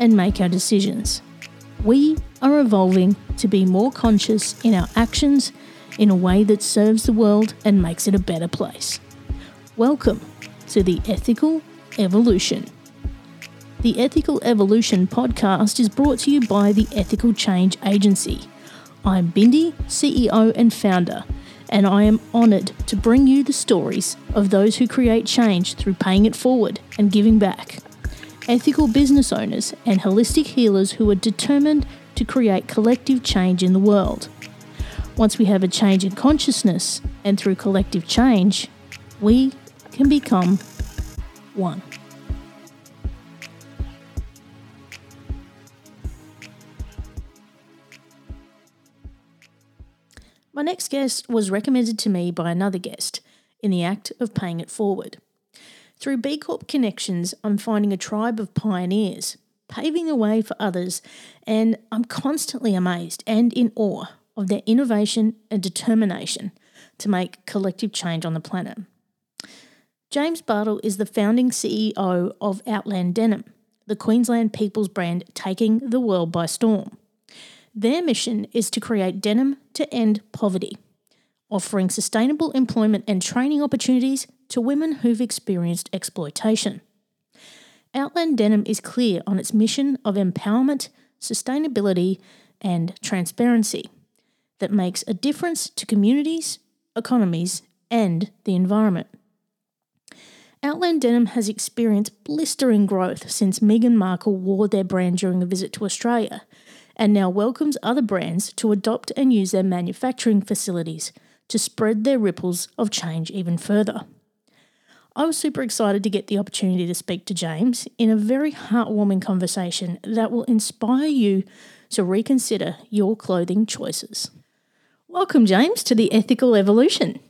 and make our decisions. We are evolving to be more conscious in our actions in a way that serves the world and makes it a better place. Welcome to the Ethical Evolution. The Ethical Evolution podcast is brought to you by the Ethical Change Agency. I'm Bindi, CEO and founder, and I am honoured to bring you the stories of those who create change through paying it forward and giving back ethical business owners, and holistic healers who are determined to create collective change in the world. Once we have a change in consciousness, and through collective change, we can become one. My next guest was recommended to me by another guest in the act of paying it forward. Through B Corp connections, I'm finding a tribe of pioneers, paving the way for others, and I'm constantly amazed and in awe of their innovation and determination to make collective change on the planet. James Bartle is the founding CEO of Outland Denim, the Queensland people's brand taking the world by storm. Their mission is to create denim to end poverty, offering sustainable employment and training opportunities to women who've experienced exploitation. Outland Denim is clear on its mission of empowerment, sustainability, and transparency that makes a difference to communities, economies, and the environment. Outland Denim has experienced blistering growth since Meghan Markle wore their brand during a visit to Australia, and now welcomes other brands to adopt and use their manufacturing facilities to spread their ripples of change even further. I was super excited to get the opportunity to speak to James in a very heartwarming conversation that will inspire you to reconsider your clothing choices. Welcome, James, to the Ethical Evolution.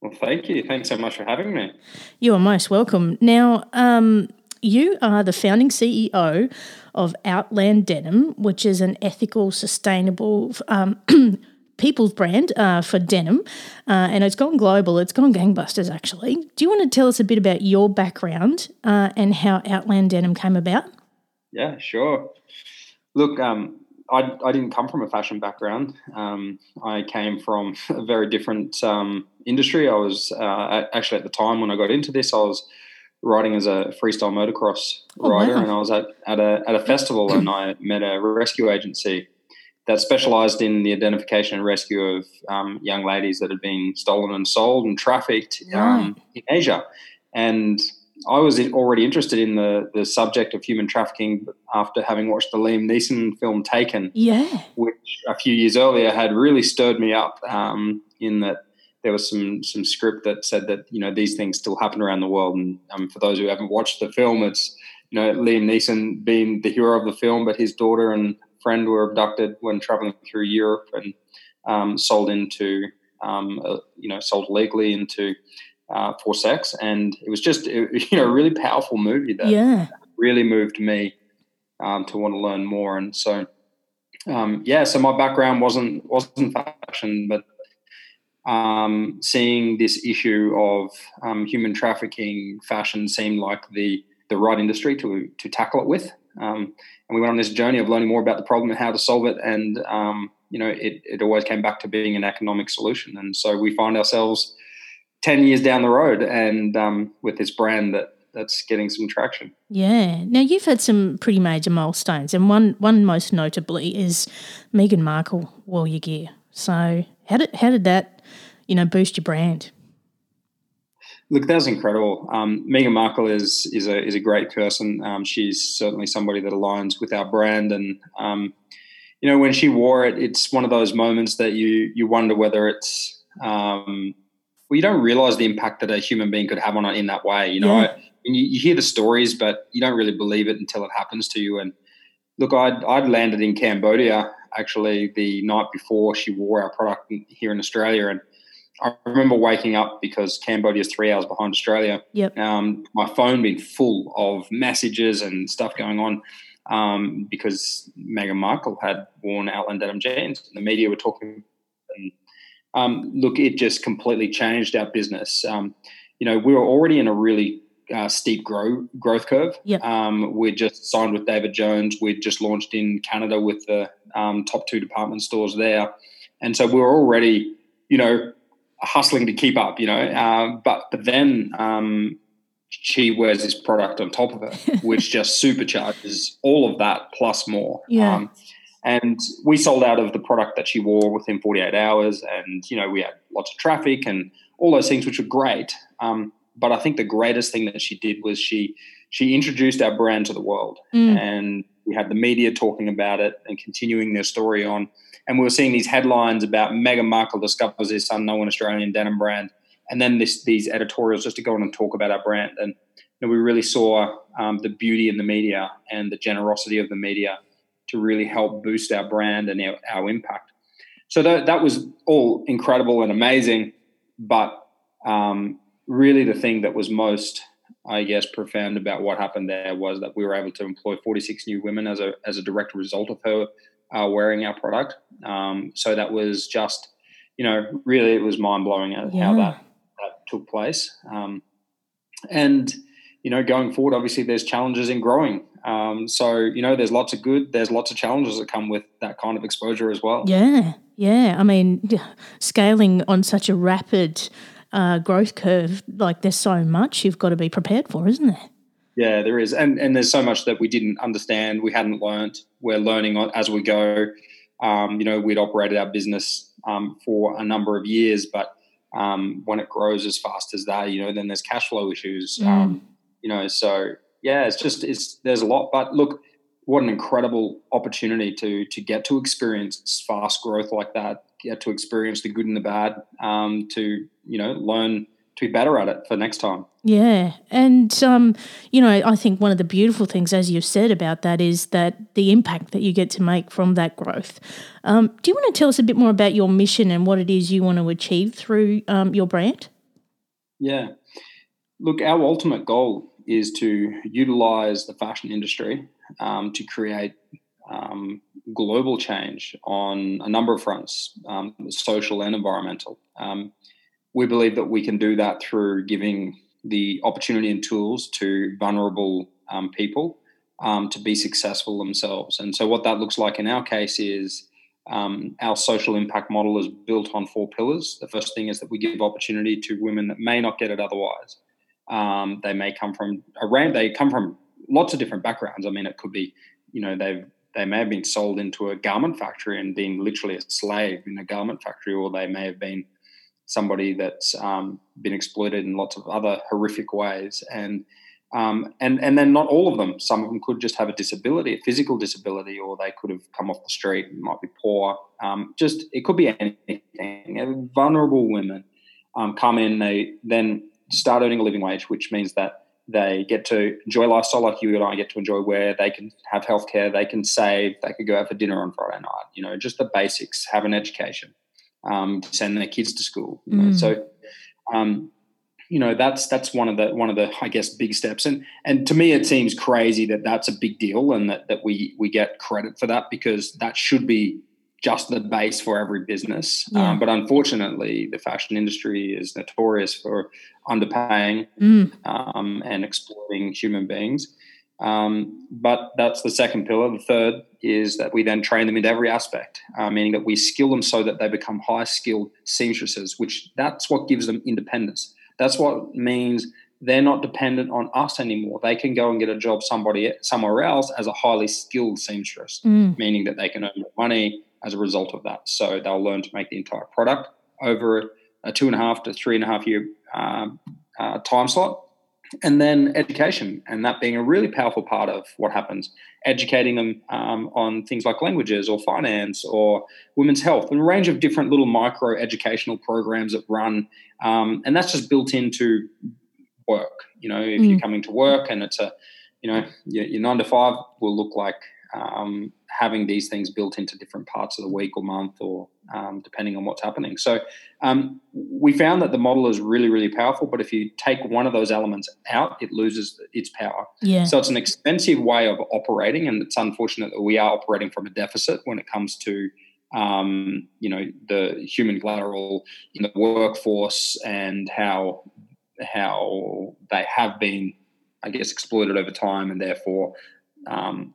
Well, thank you. Thanks so much for having me. You are most welcome. Now, um, you are the founding CEO of Outland Denim, which is an ethical, sustainable um, people's brand uh, for denim, uh, and it's gone global. It's gone gangbusters, actually. Do you want to tell us a bit about your background uh, and how Outland Denim came about? Yeah, sure. Look, um, I, I didn't come from a fashion background. Um, I came from a very different um, industry. I was uh, actually at the time when I got into this, I was riding as a freestyle motocross oh, rider, wow. and I was at, at a at a festival, and I met a rescue agency that specialised in the identification and rescue of um, young ladies that had been stolen and sold and trafficked um, in Asia. And I was already interested in the, the subject of human trafficking after having watched the Liam Neeson film Taken, yeah, which a few years earlier had really stirred me up. Um, in that there was some some script that said that you know these things still happen around the world, and um, for those who haven't watched the film, it's you know Liam Neeson being the hero of the film, but his daughter and friend were abducted when traveling through Europe and um, sold into, um, uh, you know, sold legally into uh, for sex. And it was just, you know, a really powerful movie that yeah. really moved me um, to want to learn more. And so, um, yeah, so my background wasn't wasn't fashion, but um, seeing this issue of um, human trafficking, fashion seemed like the the right industry to to tackle it with. Um, and we went on this journey of learning more about the problem and how to solve it. And um, you know, it, it always came back to being an economic solution. And so we find ourselves ten years down the road, and um, with this brand that that's getting some traction. Yeah. Now you've had some pretty major milestones, and one one most notably is Meghan Markle wore your gear. So how did how did that, you know, boost your brand? Look, that was incredible. Um, Meghan Markle is is a is a great person. Um, she's certainly somebody that aligns with our brand, and um, you know, when she wore it, it's one of those moments that you you wonder whether it's um, well, you don't realize the impact that a human being could have on it in that way. You know, yeah. you, you, hear the stories, but you don't really believe it until it happens to you. And look, I'd, I'd landed in Cambodia actually the night before she wore our product here in Australia. And I remember waking up because Cambodia is three hours behind Australia. Yep. Um, my phone being full of messages and stuff going on um, because Meghan Markle had worn Outland denim jeans. And the media were talking and um, look, it just completely changed our business. Um, you know, we were already in a really uh, steep grow, growth curve. Yep. Um, we just signed with David Jones. We'd just launched in Canada with the um, top two department stores there. And so we were already, you know, hustling to keep up, you know. Uh, but, but then um, she wears this product on top of it, which just supercharges all of that plus more. Yeah. Um, and we sold out of the product that she wore within 48 hours. And, you know, we had lots of traffic and all those things, which were great. Um, but I think the greatest thing that she did was she she introduced our brand to the world. Mm. And we had the media talking about it and continuing their story on. And we were seeing these headlines about Meghan Markle discovers this unknown Australian denim brand. And then this, these editorials just to go on and talk about our brand. And you know, we really saw um, the beauty in the media and the generosity of the media to really help boost our brand and our, our impact. So that, that was all incredible and amazing. But um, really, the thing that was most, I guess, profound about what happened there was that we were able to employ 46 new women as a, as a direct result of her uh, wearing our product. Um, so that was just, you know, really it was mind blowing yeah. how that, that took place. Um, and, you know, going forward, obviously there's challenges in growing. Um, so you know, there's lots of good, there's lots of challenges that come with that kind of exposure as well. Yeah, yeah. I mean, scaling on such a rapid uh, growth curve, like there's so much you've got to be prepared for, isn't there? Yeah, there is, and and there's so much that we didn't understand, we hadn't learned. We're learning as we go. Um, you know, we'd operated our business um, for a number of years, but um, when it grows as fast as that, you know, then there's cash flow issues. Mm. Um, you know, so yeah, it's just it's there's a lot. But look, what an incredible opportunity to to get to experience fast growth like that, get to experience the good and the bad, um, to you know learn to be better at it for next time. Yeah, and um, you know, I think one of the beautiful things, as you've said about that, is that the impact that you get to make from that growth. Um, do you want to tell us a bit more about your mission and what it is you want to achieve through um, your brand? Yeah, look, our ultimate goal is to utilize the fashion industry um, to create um, global change on a number of fronts, um, social and environmental. Um, we believe that we can do that through giving the opportunity and tools to vulnerable um, people um, to be successful themselves. And so, what that looks like in our case is um, our social impact model is built on four pillars. The first thing is that we give opportunity to women that may not get it otherwise. Um, they may come from a range. They come from lots of different backgrounds. I mean, it could be, you know, they've they may have been sold into a garment factory and been literally a slave in a garment factory, or they may have been somebody that's um, been exploited in lots of other horrific ways. And um, and and then not all of them. Some of them could just have a disability, a physical disability, or they could have come off the street, and might be poor. Um, just it could be anything. Vulnerable women um, come in. They then start earning a living wage, which means that they get to enjoy lifestyle like you and I get to enjoy, where they can have healthcare, they can save, they could go out for dinner on Friday night. You know, just the basics. Have an education, um, send their kids to school. You know? mm. So, um, you know, that's that's one of the one of the I guess big steps. And and to me, it seems crazy that that's a big deal and that that we we get credit for that because that should be just the base for every business. Yeah. Um, but unfortunately, the fashion industry is notorious for underpaying mm. um, and exploiting human beings. Um, but that's the second pillar. The third is that we then train them in every aspect, uh, meaning that we skill them so that they become high skilled seamstresses, which that's what gives them independence. That's what means they're not dependent on us anymore. They can go and get a job somebody somewhere else as a highly skilled seamstress, Mm. meaning that they can earn more money as a result of that. So they'll learn to make the entire product over a two and a half to three and a half year um, uh, time slot. And then education, and that being a really powerful part of what happens, educating them um, on things like languages or finance or women's health, and a range of different little micro educational programs that run. Um, and that's just built into work. You know, if you're coming to work and it's a, you know, your, your nine to five will look like um, having these things built into different parts of the week or month or um, depending on what's happening. So um, we found that the model is really, really powerful. But if you take one of those elements out, it loses its power. Yeah. So it's an expensive way of operating, and it's unfortunate that we are operating from a deficit when it comes to, um, you know, the human collateral in the workforce and how how they have been, I guess, exploited over time, and therefore. Um,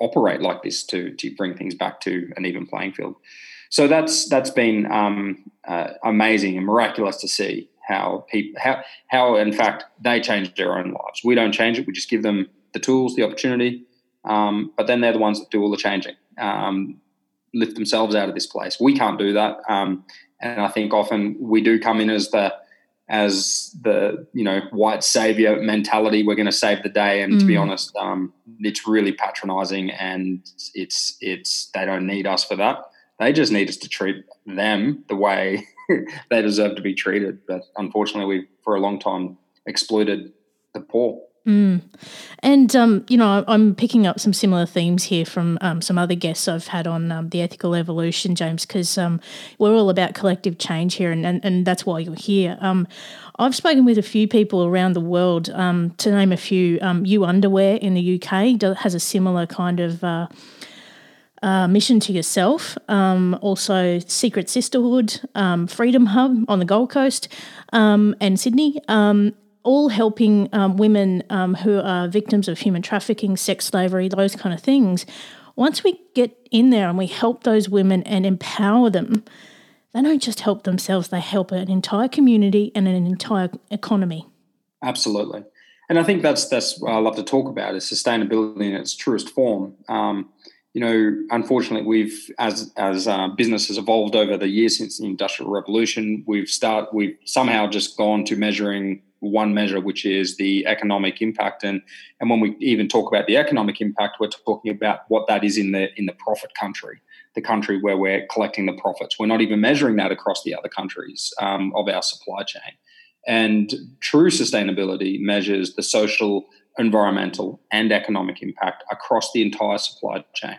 operate like this to to bring things back to an even playing field. So that's that's been um, uh, amazing and miraculous to see how people how how in fact they change their own lives. We don't change it; we just give them the tools, the opportunity, um, but then they're the ones that do all the changing, um, lift themselves out of this place. We can't do that, um, and I think often we do come in as the as the you know white savior mentality. We're going to save the day, and to be Mm. honest, um, it's really patronising, and it's it's they don't need us for that. They just need us to treat them the way they deserve to be treated. But unfortunately, we've for a long time exploited the poor. Mm. And, um, you know, I'm picking up some similar themes here from um, some other guests I've had on um, the ethical evolution, James, because um, we're all about collective change here, and, and, and that's why you're here. Um, I've spoken with a few people around the world, um, to name a few. Um, Underwear in the UK has a similar kind of. Uh, uh, mission to yourself. Um, also, Secret Sisterhood, um, Freedom Hub on the Gold Coast, um, and Sydney. All helping um, women um, who are victims of human trafficking, sex slavery, those kind of things. Once we get in there and we help those women and empower them, they don't just help themselves, they help an entire community and an entire economy. Absolutely, and I think that's that's what I love to talk about is sustainability in its truest form. Um, you know, unfortunately, we've as as uh, business has evolved over the years since the industrial revolution, we've start we've somehow just gone to measuring one measure, which is the economic impact, and and when we even talk about the economic impact, we're talking about what that is in the in the profit country, the country where we're collecting the profits. We're not even measuring that across the other countries um, of our supply chain. And true sustainability measures the social, environmental, and economic impact across the entire supply chain.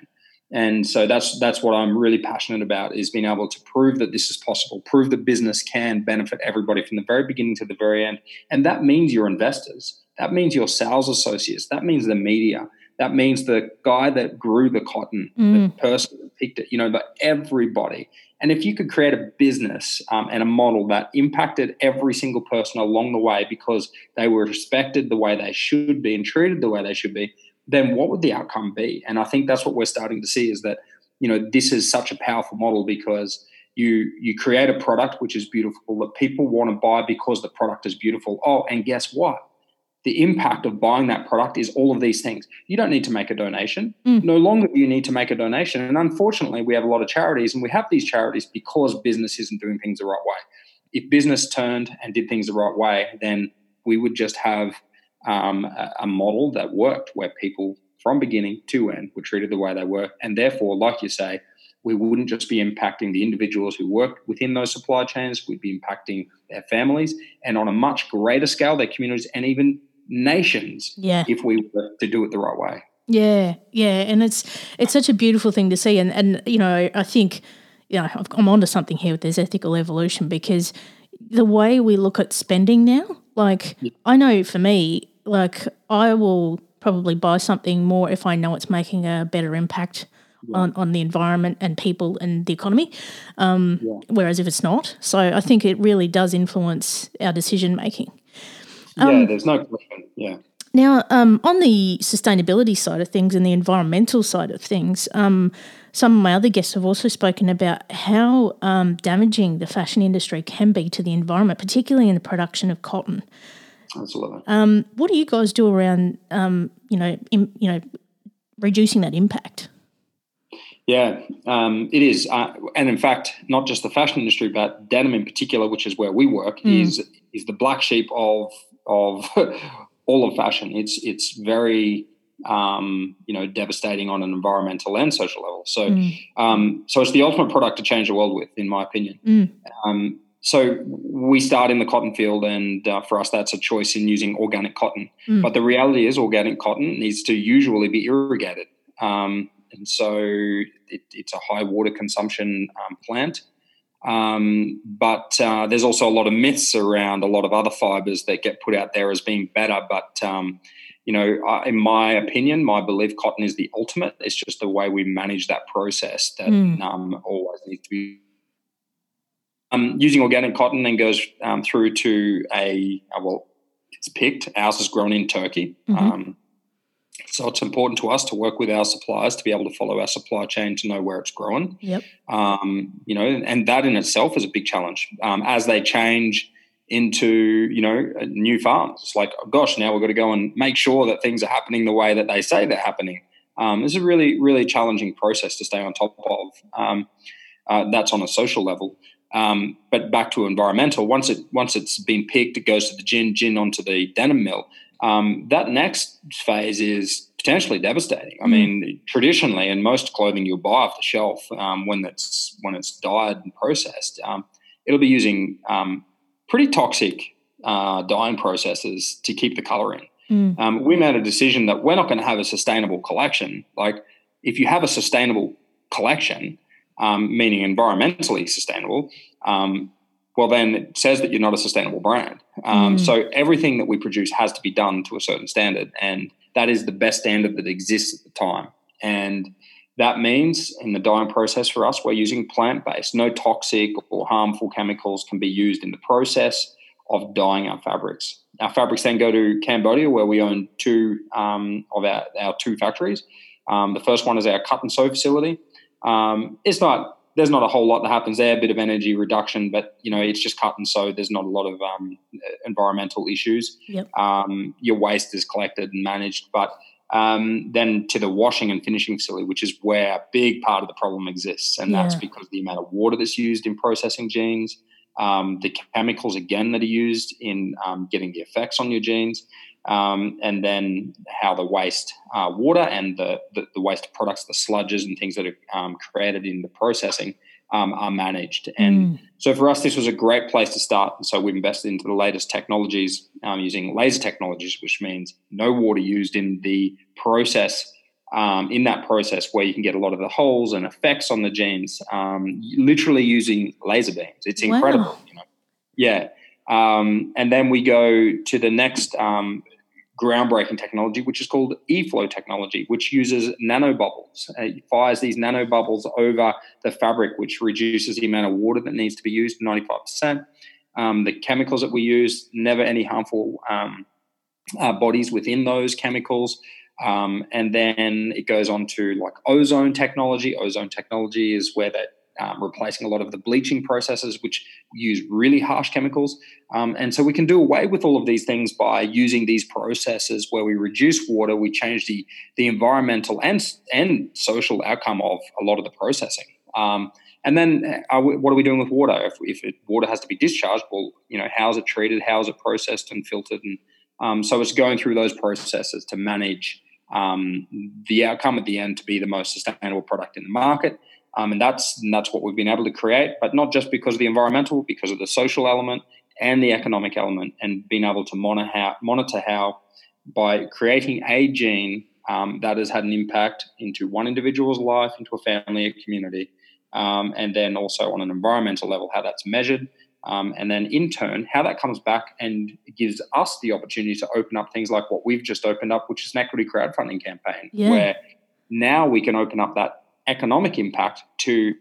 And so that's that's what I'm really passionate about is being able to prove that this is possible, prove that business can benefit everybody from the very beginning to the very end. And that means your investors, that means your sales associates, that means the media, that means the guy that grew the cotton, Mm. the person that picked it, you know, but everybody. And if you could create a business um, and a model that impacted every single person along the way because they were respected the way they should be and treated the way they should be, then what would the outcome be? And I think that's what we're starting to see is that, you know, this is such a powerful model because you you create a product which is beautiful that people want to buy because the product is beautiful. Oh, and guess what? The impact of buying that product is all of these things. You don't need to make a donation. Mm. No longer do you need to make a donation. And unfortunately, we have a lot of charities, and we have these charities because business isn't doing things the right way. If business turned and did things the right way, then we would just have um, a, a model that worked where people from beginning to end were treated the way they were. And therefore, like you say, we wouldn't just be impacting the individuals who work within those supply chains, we'd be impacting their families and on a much greater scale, their communities and even nations Yeah. if we were to do it the right way. Yeah, yeah, and it's it's such a beautiful thing to see, and and you know I think you know I'm onto something here with this ethical evolution because the way we look at spending now. Like, I know for me, like, I will probably buy something more if I know it's making a better impact on, on the environment and people and the economy. Um, Yeah. Whereas if it's not, so I think it really does influence our decision making. Yeah, there's no question. Yeah. Now, um, on the sustainability side of things and the environmental side of things, um, some of my other guests have also spoken about how um, damaging the fashion industry can be to the environment, particularly in the production of cotton. Absolutely. Um, what do you guys do around, um, you know, im you know, reducing that impact? Yeah, um, it is, uh, and in fact, not just the fashion industry, but denim in particular, which is where we work, is is the black sheep of of all of fashion. It's it's very um, you know devastating on an environmental and social level. So um, so it's the ultimate product to change the world with, in my opinion. Mm. Um, so we start in the cotton field, and uh, for us, that's a choice in using organic cotton. Mm. But the reality is, organic cotton needs to usually be irrigated, um, and so it, it's a high water consumption um, plant. Um, but uh, there's also a lot of myths around a lot of other fibers that get put out there as being better. But um, you know, I, in my opinion, my belief, cotton is the ultimate. It's just the way we manage that process that Mm. um, always needs to be um, using organic cotton then goes um, through to a, uh, well, it's picked. Ours is grown in Turkey. Mhm. So it's important to us to work with our suppliers to be able to follow our supply chain to know where it's growing. Yep. Um, you know, and that in itself is a big challenge um, as they change into you know new farms. It's like, oh, gosh, now we've got to go and make sure that things are happening the way that they say they're happening. Um, it's a really, really challenging process to stay on top of. Um, uh, that's on a social level. Um, but back to environmental, once it once it's been picked, it goes to the gin, gin onto the denim mill. Um, that next phase is potentially devastating. I Mm. mean, traditionally, in most clothing you'll buy off the shelf, um, when it's when it's dyed and processed, um, it'll be using um, pretty toxic uh, dyeing processes to keep the color in. Mm. Um, we made a decision that we're not going to have a sustainable collection. Like, if you have a sustainable collection, um, meaning environmentally sustainable, um, well, then it says that you're not a sustainable brand. Um, Mm. So everything that we produce has to be done to a certain standard, and that is the best standard that exists at the time. And that means in the dyeing process for us, we're using plant based. No toxic or harmful chemicals can be used in the process of dyeing our fabrics. Our fabrics then go to Cambodia, where we own two um, of our, our two factories. Um, the first one is our cut and sew facility. Um, it's not there's not a whole lot that happens there, a bit of energy reduction, but you know it's just cut and sew. There's not a lot of um, environmental issues. Yep. Um, your waste is collected and managed, but um, then to the washing and finishing facility, which is where a big part of the problem exists, and that's Yeah. because the amount of water that's used in processing jeans, um, the chemicals again that are used in um, getting the effects on your jeans, um, and then how the waste uh, water and the, the the waste products, the sludges and things that are um, created in the processing um, are managed. And Mm. so for us, this was a great place to start. And so we've invested into the latest technologies um, using laser technologies, which means no water used in the process. Um, in that process, where you can get a lot of the holes and effects on the jeans, um, literally using laser beams. It's Wow. incredible. You know? Yeah. Um, and then we go to the next um, groundbreaking technology, which is called e-flow technology, which uses nanobubbles. Uh, It fires these nanobubbles over the fabric, which reduces the amount of water that needs to be used 95%. Um, the chemicals that we use, never any harmful um, uh, bodies within those chemicals. Um, and then it goes on to like ozone technology. Ozone technology is where that um, replacing a lot of the bleaching processes, which use really harsh chemicals. Um, and so we can do away with all of these things by using these processes where we reduce water, we change the the environmental and and social outcome of a lot of the processing. Um, and then, uh, we, what are we doing with water? If, if it, water has to be discharged, well, you know, how is it treated? How is it processed and filtered? And um, so it's going through those processes to manage um, the outcome at the end to be the most sustainable product in the market. Um, and that's and that's what we've been able to create, but not just because of the environmental, because of the social element and the economic element, and being able to monitor how, monitor how by creating a jean um, that has had an impact into one individual's life, into a family, a community, um, and then also on an environmental level, how that's measured, Um, and then in turn, how that comes back and gives us the opportunity to open up things like what we've just opened up, which is an equity crowdfunding campaign, Yeah. where now we can open up that economic impact to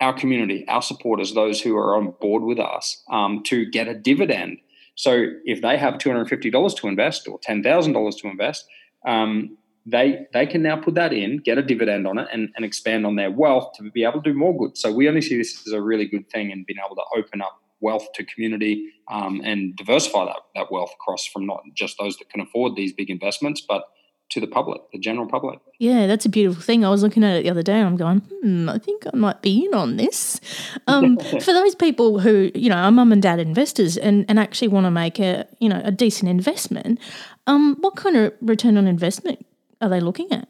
our community, our supporters, those who are on board with us, um, to get a dividend. So if they have two hundred and fifty dollars to invest or ten thousand dollars to invest, um, they they can now put that in, get a dividend on it, and, and expand on their wealth to be able to do more good. So we only see this as a really good thing, and being able to open up wealth to community um, and diversify that that wealth across from not just those that can afford these big investments, but to the public, the general public. Yeah, that's a beautiful thing. I was looking at it the other day and I'm going, hmm, I think I might be in on this. Um, for those people who, you know, are mum and dad investors and, and actually want to make a, you know, a decent investment, um, what kind of return on investment are they looking at?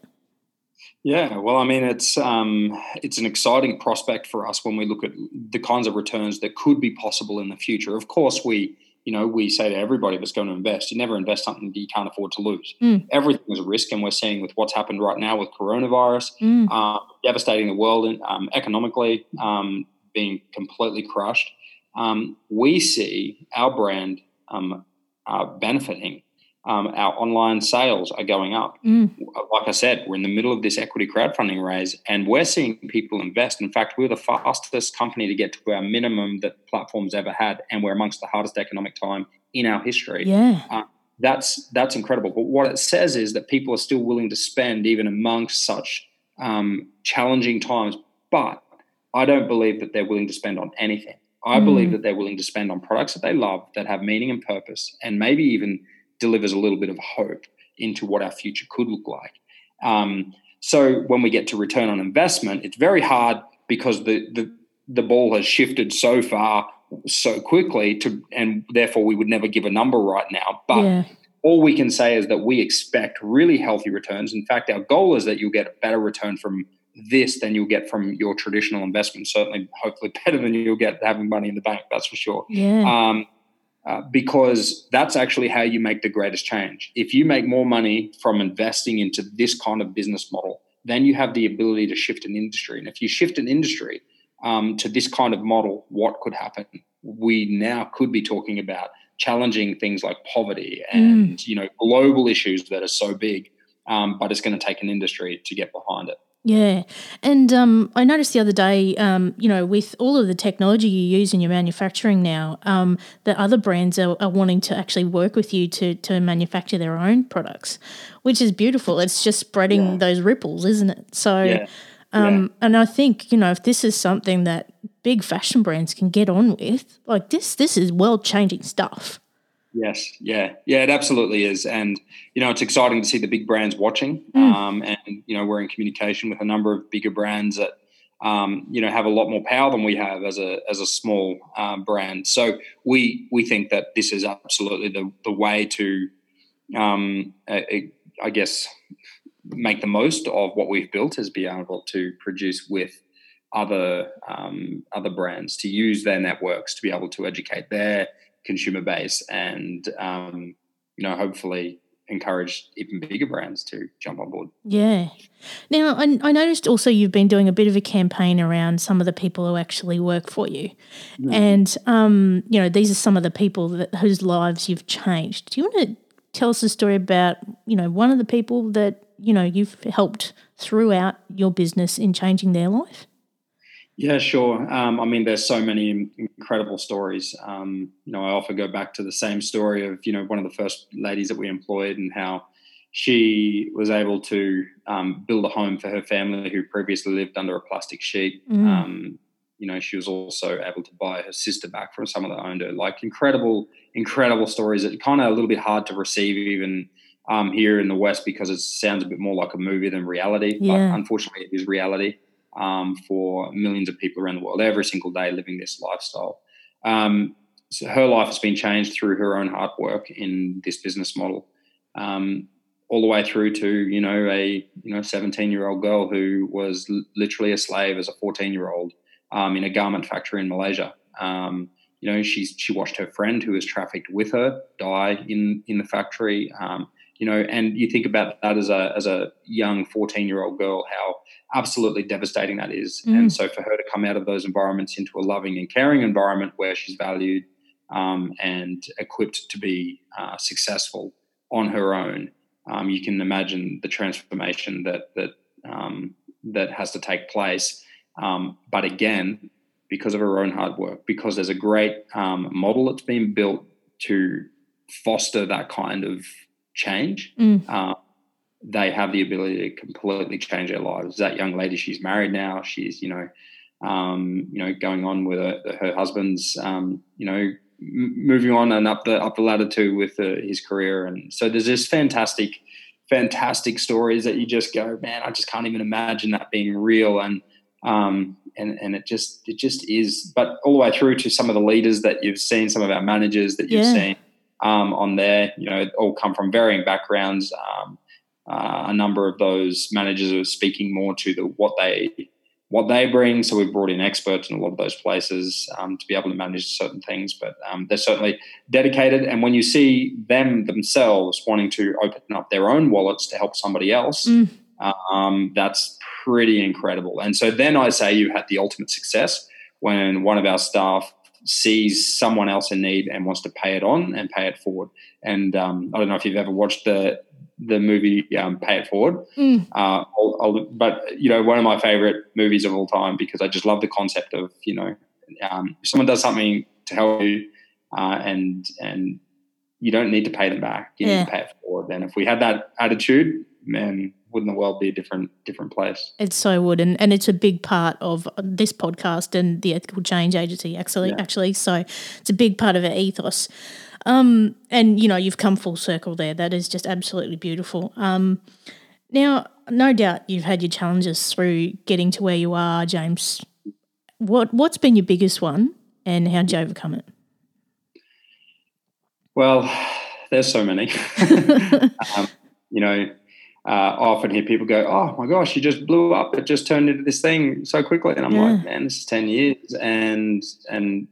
Yeah, well, I mean, it's um, it's an exciting prospect for us when we look at the kinds of returns that could be possible in the future. Of course, we you know we say to everybody that's going to invest, you never invest something that you can't afford to lose. Mm. Everything is a risk, and we're seeing with what's happened right now with coronavirus, Mm. uh, devastating the world um, economically, um, being completely crushed. Um, we see our brand um, uh, benefiting. Um, our online sales are going up Mm. like I said, we're in the middle of this equity crowdfunding raise, and we're seeing people invest. In fact, we're the fastest company to get to our minimum that platforms ever had, and we're amongst the hardest economic time in our history. Yeah. That's that's incredible. But what it says is that people are still willing to spend even amongst such um, challenging times. But I don't believe that they're willing to spend on anything. I Mm. believe that they're willing to spend on products that they love, that have meaning and purpose, and maybe even delivers a little bit of hope into what our future could look like. Um, so when we get to return on investment, it's very hard because the the the ball has shifted so far so quickly to and therefore we would never give a number right now. But yeah. all we can say is that we expect really healthy returns. In fact, our goal is that you'll get a better return from this than you'll get from your traditional investment. Certainly, hopefully, better than you'll get having money in the bank. That's for sure. Yeah. Um, uh, because that's actually how you make the greatest change. If you make more money from investing into this kind of business model, then you have the ability to shift an industry. And if you shift an industry um, to this kind of model, what could happen? We now could be talking about challenging things like poverty and you know global issues that are so big, um, but it's going to take an industry to get behind it. Yeah. And um, I noticed the other day, um, you know, with all of the technology you use in your manufacturing now, um, that other brands are, are wanting to actually work with you to, to manufacture their own products, which is beautiful. It's just spreading Yeah. those ripples, isn't it? So, Yeah. um, and I think, you know, if this is something that big fashion brands can get on with, like this, this is world changing stuff. Yes, yeah, yeah, it absolutely is, and you know it's exciting to see the big brands watching, Mm. um, and you know we're in communication with a number of bigger brands that um, you know have a lot more power than we have as a as a small um, brand. So we we think that this is absolutely the the way to, um, I, I guess, make the most of what we've built is be able to produce with other um, other brands to use their networks to be able to educate their consumer base and um, you know hopefully encourage even bigger brands to jump on board. Yeah. Now, I, I noticed also you've been doing a bit of a campaign around some of the people who actually work for you. And, um, you know, these are some of the people that, whose lives you've changed. Do you want to tell us a story about, you know, one of the people that, you know, you've helped throughout your business in changing their life? Yeah, sure. Um, I mean, there's so many incredible stories. Um, you know, I often go back to the same story of you know one of the first ladies that we employed and how she was able to um, build a home for her family who previously lived under a plastic sheet. Mm. Um, you know, she was also able to buy her sister back from someone that owned her. Like incredible, incredible stories that kind of a little bit hard to receive even um, here in the West because it sounds a bit more like a movie than reality. Yeah. But unfortunately, it is reality um, for millions of people around the world every single day living this lifestyle. Um, so her life has been changed through her own hard work in this business model, um, all the way through to you know a you know 17 year old girl who was l- literally a slave as a 14 year old um, in a garment factory in Malaysia. Um, you know, she's she watched her friend who was trafficked with her die in in the factory. You know, and you think about that as a as a young 14 year old girl, how absolutely devastating that is. Mm. And so for her to come out of those environments into a loving and caring environment where she's valued um, and equipped to be uh, successful on her own, um, you can imagine the transformation that that um, that has to take place. Um, but again, because of her own hard work, because there's a great um, model that's been built to foster that kind of change. Mm. Uh, they have the ability to completely change their lives. That young lady, she's married now. She's, you know, um, you know, going on with her, her husband's, um, you know, m- moving on and up the up the ladder too with uh, his career. And so there's this fantastic, fantastic stories that you just go, man, I just can't even imagine that being real. And um, and and it just it just is. But all the way through to some of the leaders that you've seen, some of our managers that you've yeah. seen um, on there, you know, all come from varying backgrounds. Um, uh, a number of those managers are speaking more to the what they what they bring. So we've brought in experts in a lot of those places um, to be able to manage certain things. But um, they're certainly dedicated. And when you see them themselves wanting to open up their own wallets to help somebody else, mm. um, that's pretty incredible. And so then I say you had the ultimate success when one of our staff sees someone else in need and wants to pay it on and pay it forward. And um, I don't know if you've ever watched the the movie um, Pay It Forward. Mm. Uh, I'll, I'll, but you know, one of my favorite movies of all time because I just love the concept of you know, um, if someone does something to help you, uh, and and you don't need to pay them back, you yeah. need to pay it forward. Then if we had that attitude, man, wouldn't the world be a different different place? It so would, and, and it's a big part of this podcast and the Ethical Change Agency. Actually, yeah. actually, so it's a big part of our ethos. Um, and you know, you've come full circle there. That is just absolutely beautiful. Um, now, no doubt you've had your challenges through getting to where you are, James. What what's been your biggest one, and how'd you overcome it? Well, there's so many. um, you know, uh, I often hear people go, "Oh my gosh, you just blew up! It just turned into this thing so quickly." And I'm yeah. like, "Man, this is ten years, and and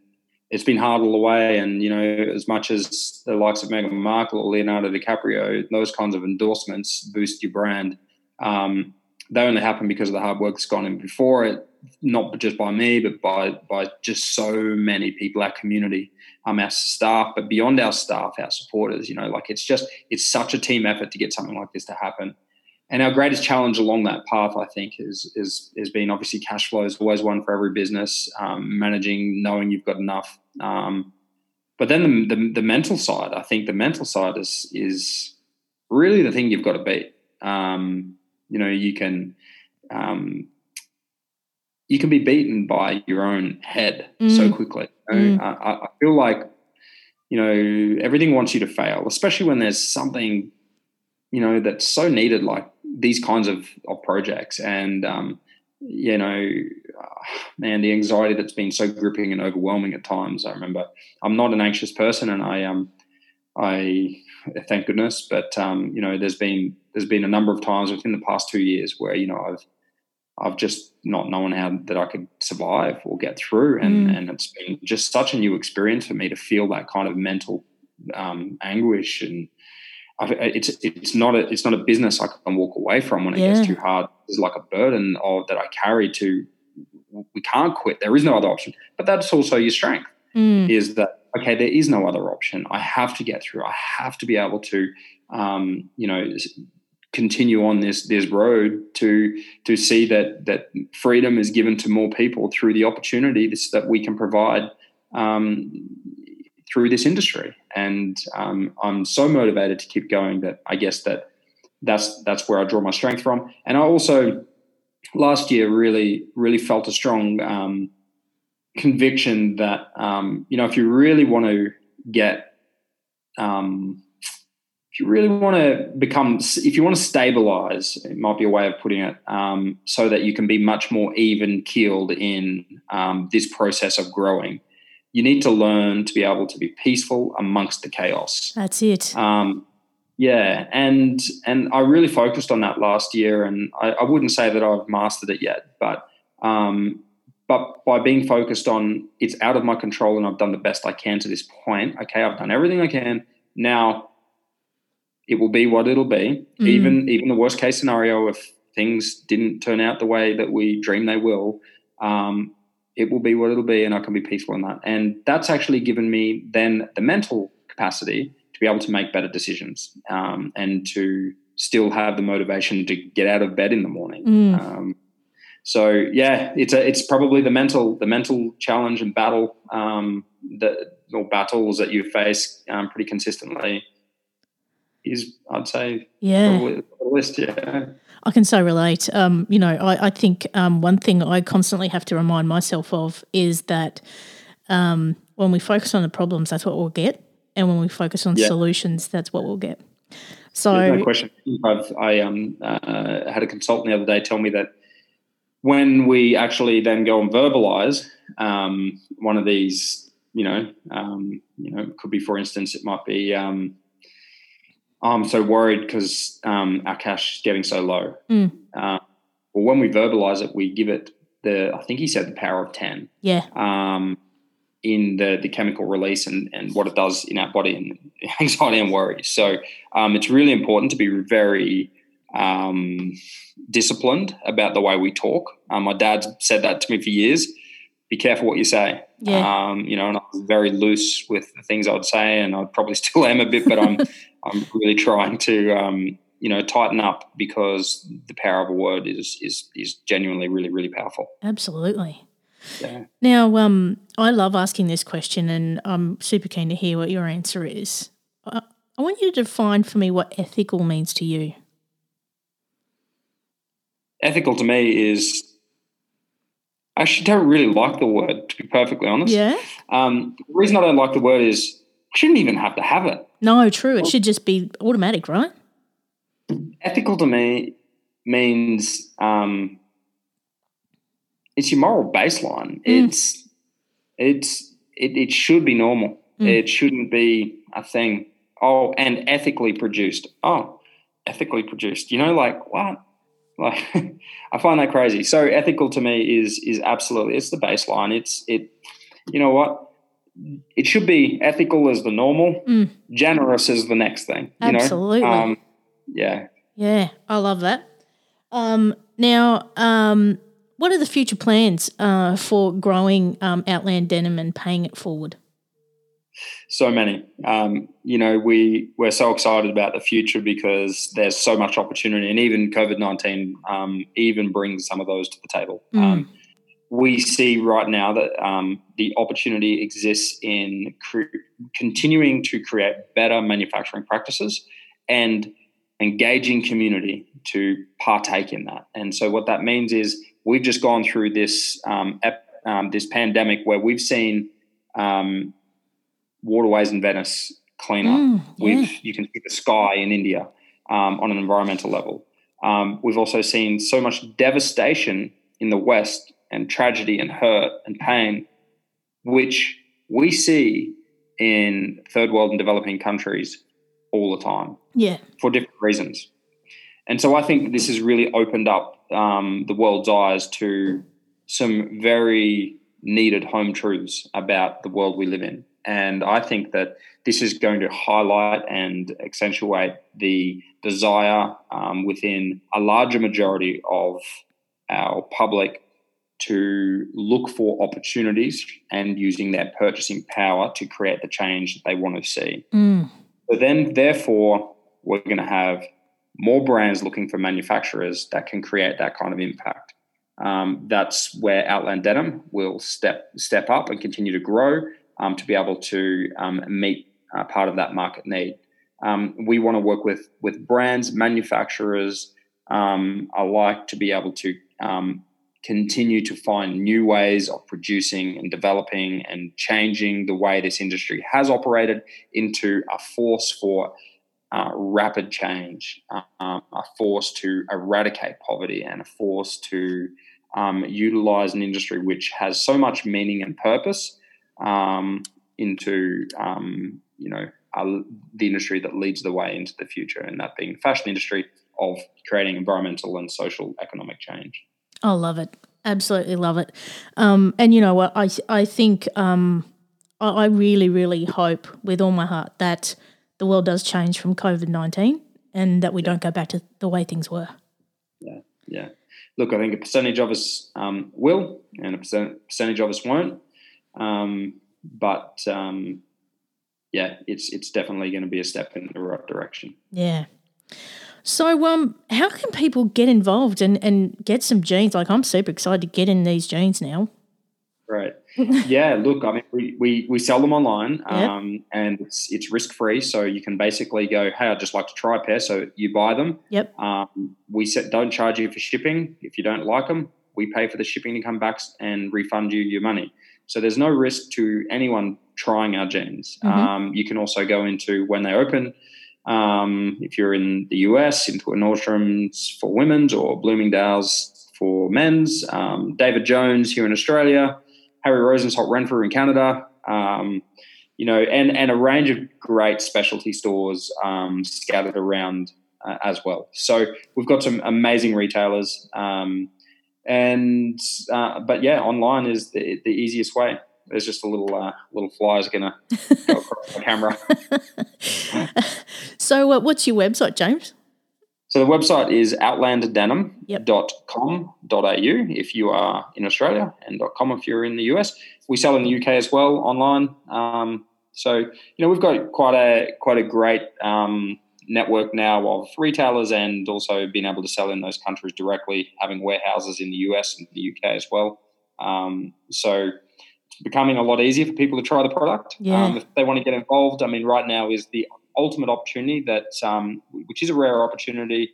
it's been hard all the way. And you know, as much as the likes of Meghan Markle or Leonardo DiCaprio, those kinds of endorsements boost your brand. Um, they only happen because of the hard work that's gone in before it, not just by me, but by by just so many people, our community, um, our staff, but beyond our staff, our supporters. You know, like it's just it's such a team effort to get something like this to happen. And our greatest challenge along that path, I think, is is has been obviously cash flow is always one for every business. Um, managing, knowing you've got enough. Um, but then the, the, the mental side, I think the mental side is is really the thing you've got to beat. Um, you know, you can um, you can be beaten by your own head mm. so quickly. You know? mm. I, I feel like you know everything wants you to fail, especially when there's something you know that's so needed like these kinds of, of projects and um, you know man the anxiety that's been so gripping and overwhelming at times i remember i'm not an anxious person and i um i thank goodness but um you know there's been there's been a number of times within the past two years where you know i've I've just not known how that I could survive or get through, and mm. and it's been just such a new experience for me to feel that kind of mental um, anguish and it's it's not a it's not a business I can walk away from when it yeah. gets too hard. It's like a burden of that I carry to. We can't quit. There is no other option. But that's also your strength. Mm. Is that okay? There is no other option. I have to get through. I have to be able to, um, you know, continue on this this road to to see that that freedom is given to more people through the opportunity that we can provide um, through this industry. And um, I'm so motivated to keep going that I guess that that's that's where I draw my strength from. And I also last year really really felt a strong um, conviction that um, you know if you really want to get um, if you really want to become if you want to stabilize it might be a way of putting it um, so that you can be much more even keeled in um, this process of growing you need to learn to be able to be peaceful amongst the chaos. That's it. Um, yeah, and and I really focused on that last year, and I, I wouldn't say that I've mastered it yet, but um, but by being focused on it's out of my control, and I've done the best I can to this point. Okay, I've done everything I can. Now, it will be what it'll be. Mm. Even even the worst case scenario, if things didn't turn out the way that we dream they will, um, it will be what it'll be, and I can be peaceful in that. And that's actually given me then the mental capacity to be able to make better decisions um, and to still have the motivation to get out of bed in the morning. Mm. Um, so yeah, it's a it's probably the mental the mental challenge and battle um, that or battles that you face um, pretty consistently is I'd say Yeah. the list. Yeah, I can so relate. Um, you know, I, I think um, one thing I constantly have to remind myself of is that um, when we focus on the problems, that's what we'll get, and when we focus on Yeah. solutions, that's what we'll get. So, There's no question. I've I um uh, had a consultant the other day tell me that when we actually then go and verbalize um, one of these, you know, um, you know, it could be for instance, it might be. Um, I'm so worried because um, our cash is getting so low. Mm. Uh, well, when we verbalize it, we give it the. I think he said the power of ten yeah, um, in the, the chemical release and, and what it does in our body and anxiety and worry. So um, it's really important to be very um, disciplined about the way we talk. Um, my dad said that to me for years. Be careful what you say. Yeah. Um, you know, and I was very loose with the things I would say, and I probably still am a bit, but I'm I'm really trying to um, you know tighten up because the power of a word is is is genuinely really really powerful. absolutely. Yeah. Now, um, I love asking this question, and I'm super keen to hear what your answer is. I, I want you to define for me what ethical means to you. Ethical to me is I actually don't really like the word to be perfectly honest. Yeah. Um, the reason I don't like the word is I shouldn't even have to have it. No, true. It should just be automatic, right? Ethical to me means um, it's your moral baseline. It's it's it, it should be normal. It shouldn't be a thing. Oh, and ethically produced. Oh, ethically produced. You know, like what? Like I find that crazy. So ethical to me is is absolutely it's the baseline. It's it. You know what? It should be ethical as the normal. Mm. Generous is the next thing. You Absolutely. Know? Um, yeah. Yeah, I love that. Um, now, um, what are the future plans uh, for growing um, Outland Denim and paying it forward? So many. Um, you know, we we're so excited about the future because there's so much opportunity, and even COVID nineteen um, even brings some of those to the table. Mm. Um, we see right now that um, the opportunity exists in cre- continuing to create better manufacturing practices and engaging community to partake in that. And so, what that means is we've just gone through this um, ep- um, this pandemic where we've seen um, waterways in Venice clean up. Mm, yeah. We've you can see the sky in India um, on an environmental level. Um, we've also seen so much devastation in the West and tragedy and hurt and pain, which we see in third world and developing countries all the time Yeah, for different reasons. And so I think this has really opened up um, the world's eyes to some very needed home truths about the world we live in. And I think that this is going to highlight and accentuate the desire um, within a larger majority of our public to look for opportunities and using their purchasing power to create the change that they want to see. mm, So then, therefore, we're going to have more brands looking for manufacturers that can create that kind of impact. Um, that's where Outland Denim will step step up and continue to grow um, to be able to um, meet uh, part of that market need. Um, we want to work with with brands, manufacturers um, alike to be able to um, continue to find new ways of producing and developing and changing the way this industry has operated into a force for uh, rapid change, um, a force to eradicate poverty, and a force to um, utilize an industry which has so much meaning and purpose um, into um, you know uh, the industry that leads the way into the future, and that being the fashion industry of creating environmental and social economic change. I love it. Absolutely love it. Um, and you know what? I I think um, I, I really really hope with all my heart that the world does change from COVID 19 and that we don't go back to the way things were. Yeah, yeah. Look, I think a percentage of us um, will, and a percent, percentage of us won't. Um, but um, yeah, it's it's definitely going to be a step in the right direction. Yeah. So, um, how can people get involved and, and get some jeans? Like, I'm super excited to get in these jeans now. Right. yeah. Look, I mean, we, we, we sell them online, Yep. um, and it's it's risk free. So you can basically go, hey, I'd just like to try a pair. So you buy them. Yep. Um, we set, don't charge you for shipping if you don't like them. We pay for the shipping to come back and refund you your money. So there's no risk to anyone trying our jeans. Mhm. Um, you can also go into when they open. Um, if you're in the US, into a Nordstrom's for women's or Bloomingdale's for men's. Um, David Jones here in Australia, Harry Rosen's Holt Renfrew in Canada. Um, you know, and and a range of great specialty stores um, scattered around uh, as well. So we've got some amazing retailers, um, and uh, but yeah, online is the, the easiest way. There's just a little uh, little fly's gonna go across the camera. So, uh, what's your website, James? So the website is outlanddenim.com.au if you are in Australia and .com if you're in the US. We sell in the UK as well online. Um, so you know we've got quite a quite a great um, network now of retailers and also being able to sell in those countries directly, having warehouses in the US and the UK as well. Um, so it's becoming a lot easier for people to try the product. Yeah. Um, if they want to get involved, I mean, right now is the ultimate opportunity that, um, which is a rare opportunity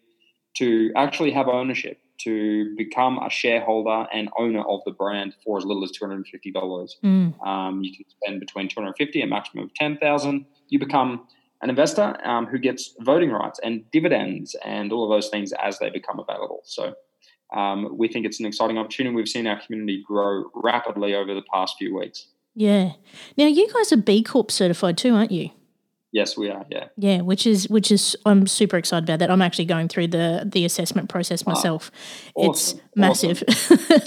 to actually have ownership, to become a shareholder and owner of the brand for as little as two hundred and fifty dollars. Mm. Um, you can spend between 250 and maximum of 10,000. You become an investor um, who gets voting rights and dividends and all of those things as they become available. So um, we think it's an exciting opportunity. We've seen our community grow rapidly over the past few weeks. Yeah. Now, you guys are B Corp certified too, aren't you? Yes, we are. Yeah. Yeah, which is which is I'm super excited about that. I'm actually going through the the assessment process myself. awesome, It's massive.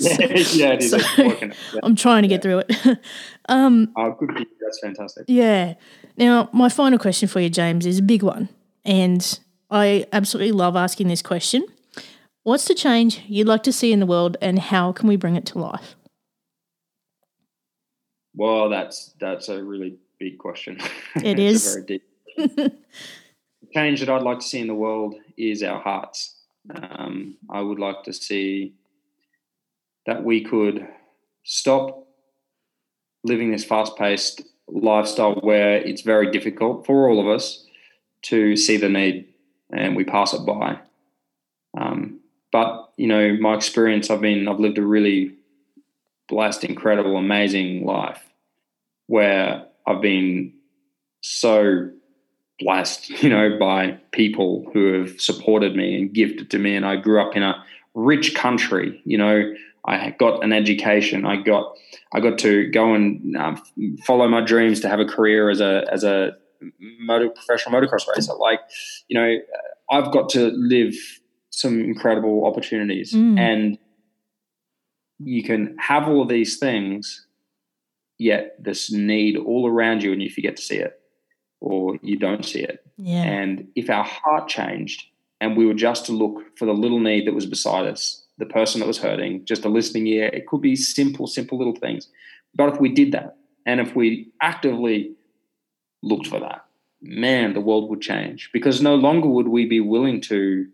Yeah, yeah, it is. So. Yeah. I'm trying to get through it. um, Oh, good. That's fantastic. yeah. Now, my final question for you, James, is a big one, and I absolutely love asking this question. What's the change you'd like to see in the world, and how can we bring it to life? Well, that's that's a really big question. It's a very deep. the change that I'd like to see in the world is our hearts. Um, I would like to see that we could stop living this fast-paced lifestyle where it's very difficult for all of us to see the need and we pass it by. Um, but you know, my experience, I've been, I've lived a really blessed, incredible, amazing life where I've been so blessed, you know, by people who have supported me and gifted to me. And I grew up in a rich country, you know. I got an education. I got, I got to go and um, follow my dreams to have a career as a as a motor, professional motocross racer. Like, you know, I've got to live some incredible opportunities, Mm. and you can have all of these things, yet this need all around you, and you forget to see it, or you don't see it. Yeah. And if our heart changed and we were just to look for the little need that was beside us, the person that was hurting, just a listening ear, it could be simple, simple little things. But if we did that and if we actively looked for that, man, the world would change because no longer would we be willing to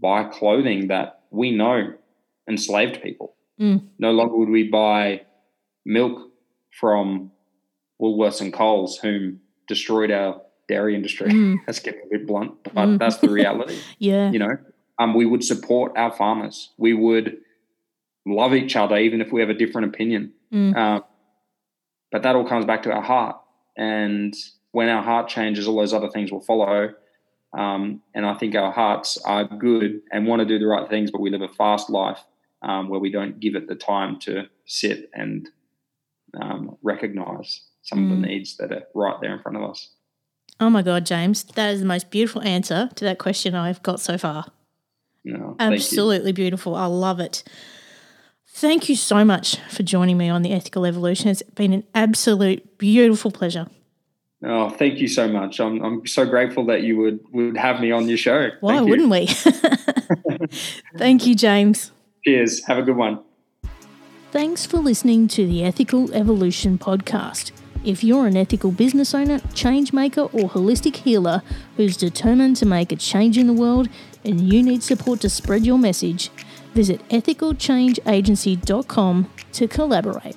buy clothing that we know enslaved people. Mm. No longer would we buy milk from Woolworths and Coles, whom destroyed our dairy industry. Mm. That's getting a bit blunt, but Mm. that's the reality. Yeah. you know, um, we would support our farmers. We would love each other, even if we have a different opinion. Mm. Um, but that all comes back to our heart. And when our heart changes, all those other things will follow. Um, and I think our hearts are good and want to do the right things, but we live a fast life um, where we don't give it the time to sit and um, recognize some of Mm. the needs that are right there in front of us. Oh my God, James, that is the most beautiful answer to that question I've got so far. You know, you. Absolutely beautiful. I love it. Thank you so much for joining me on the Ethical Evolution. It's been an absolute beautiful pleasure. Oh, thank you so much. I'm I'm so grateful that you would would have me on your show. Why Thank you. wouldn't we? Thank you, James. Cheers. Have a good one. Thanks for listening to the Ethical Evolution podcast. If you're an ethical business owner, change maker, or holistic healer who's determined to make a change in the world and you need support to spread your message, visit ethicalchangeagency.com to collaborate.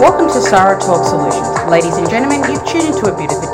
Welcome to Sarah Talk Solutions. Ladies and gentlemen, you've tuned into a a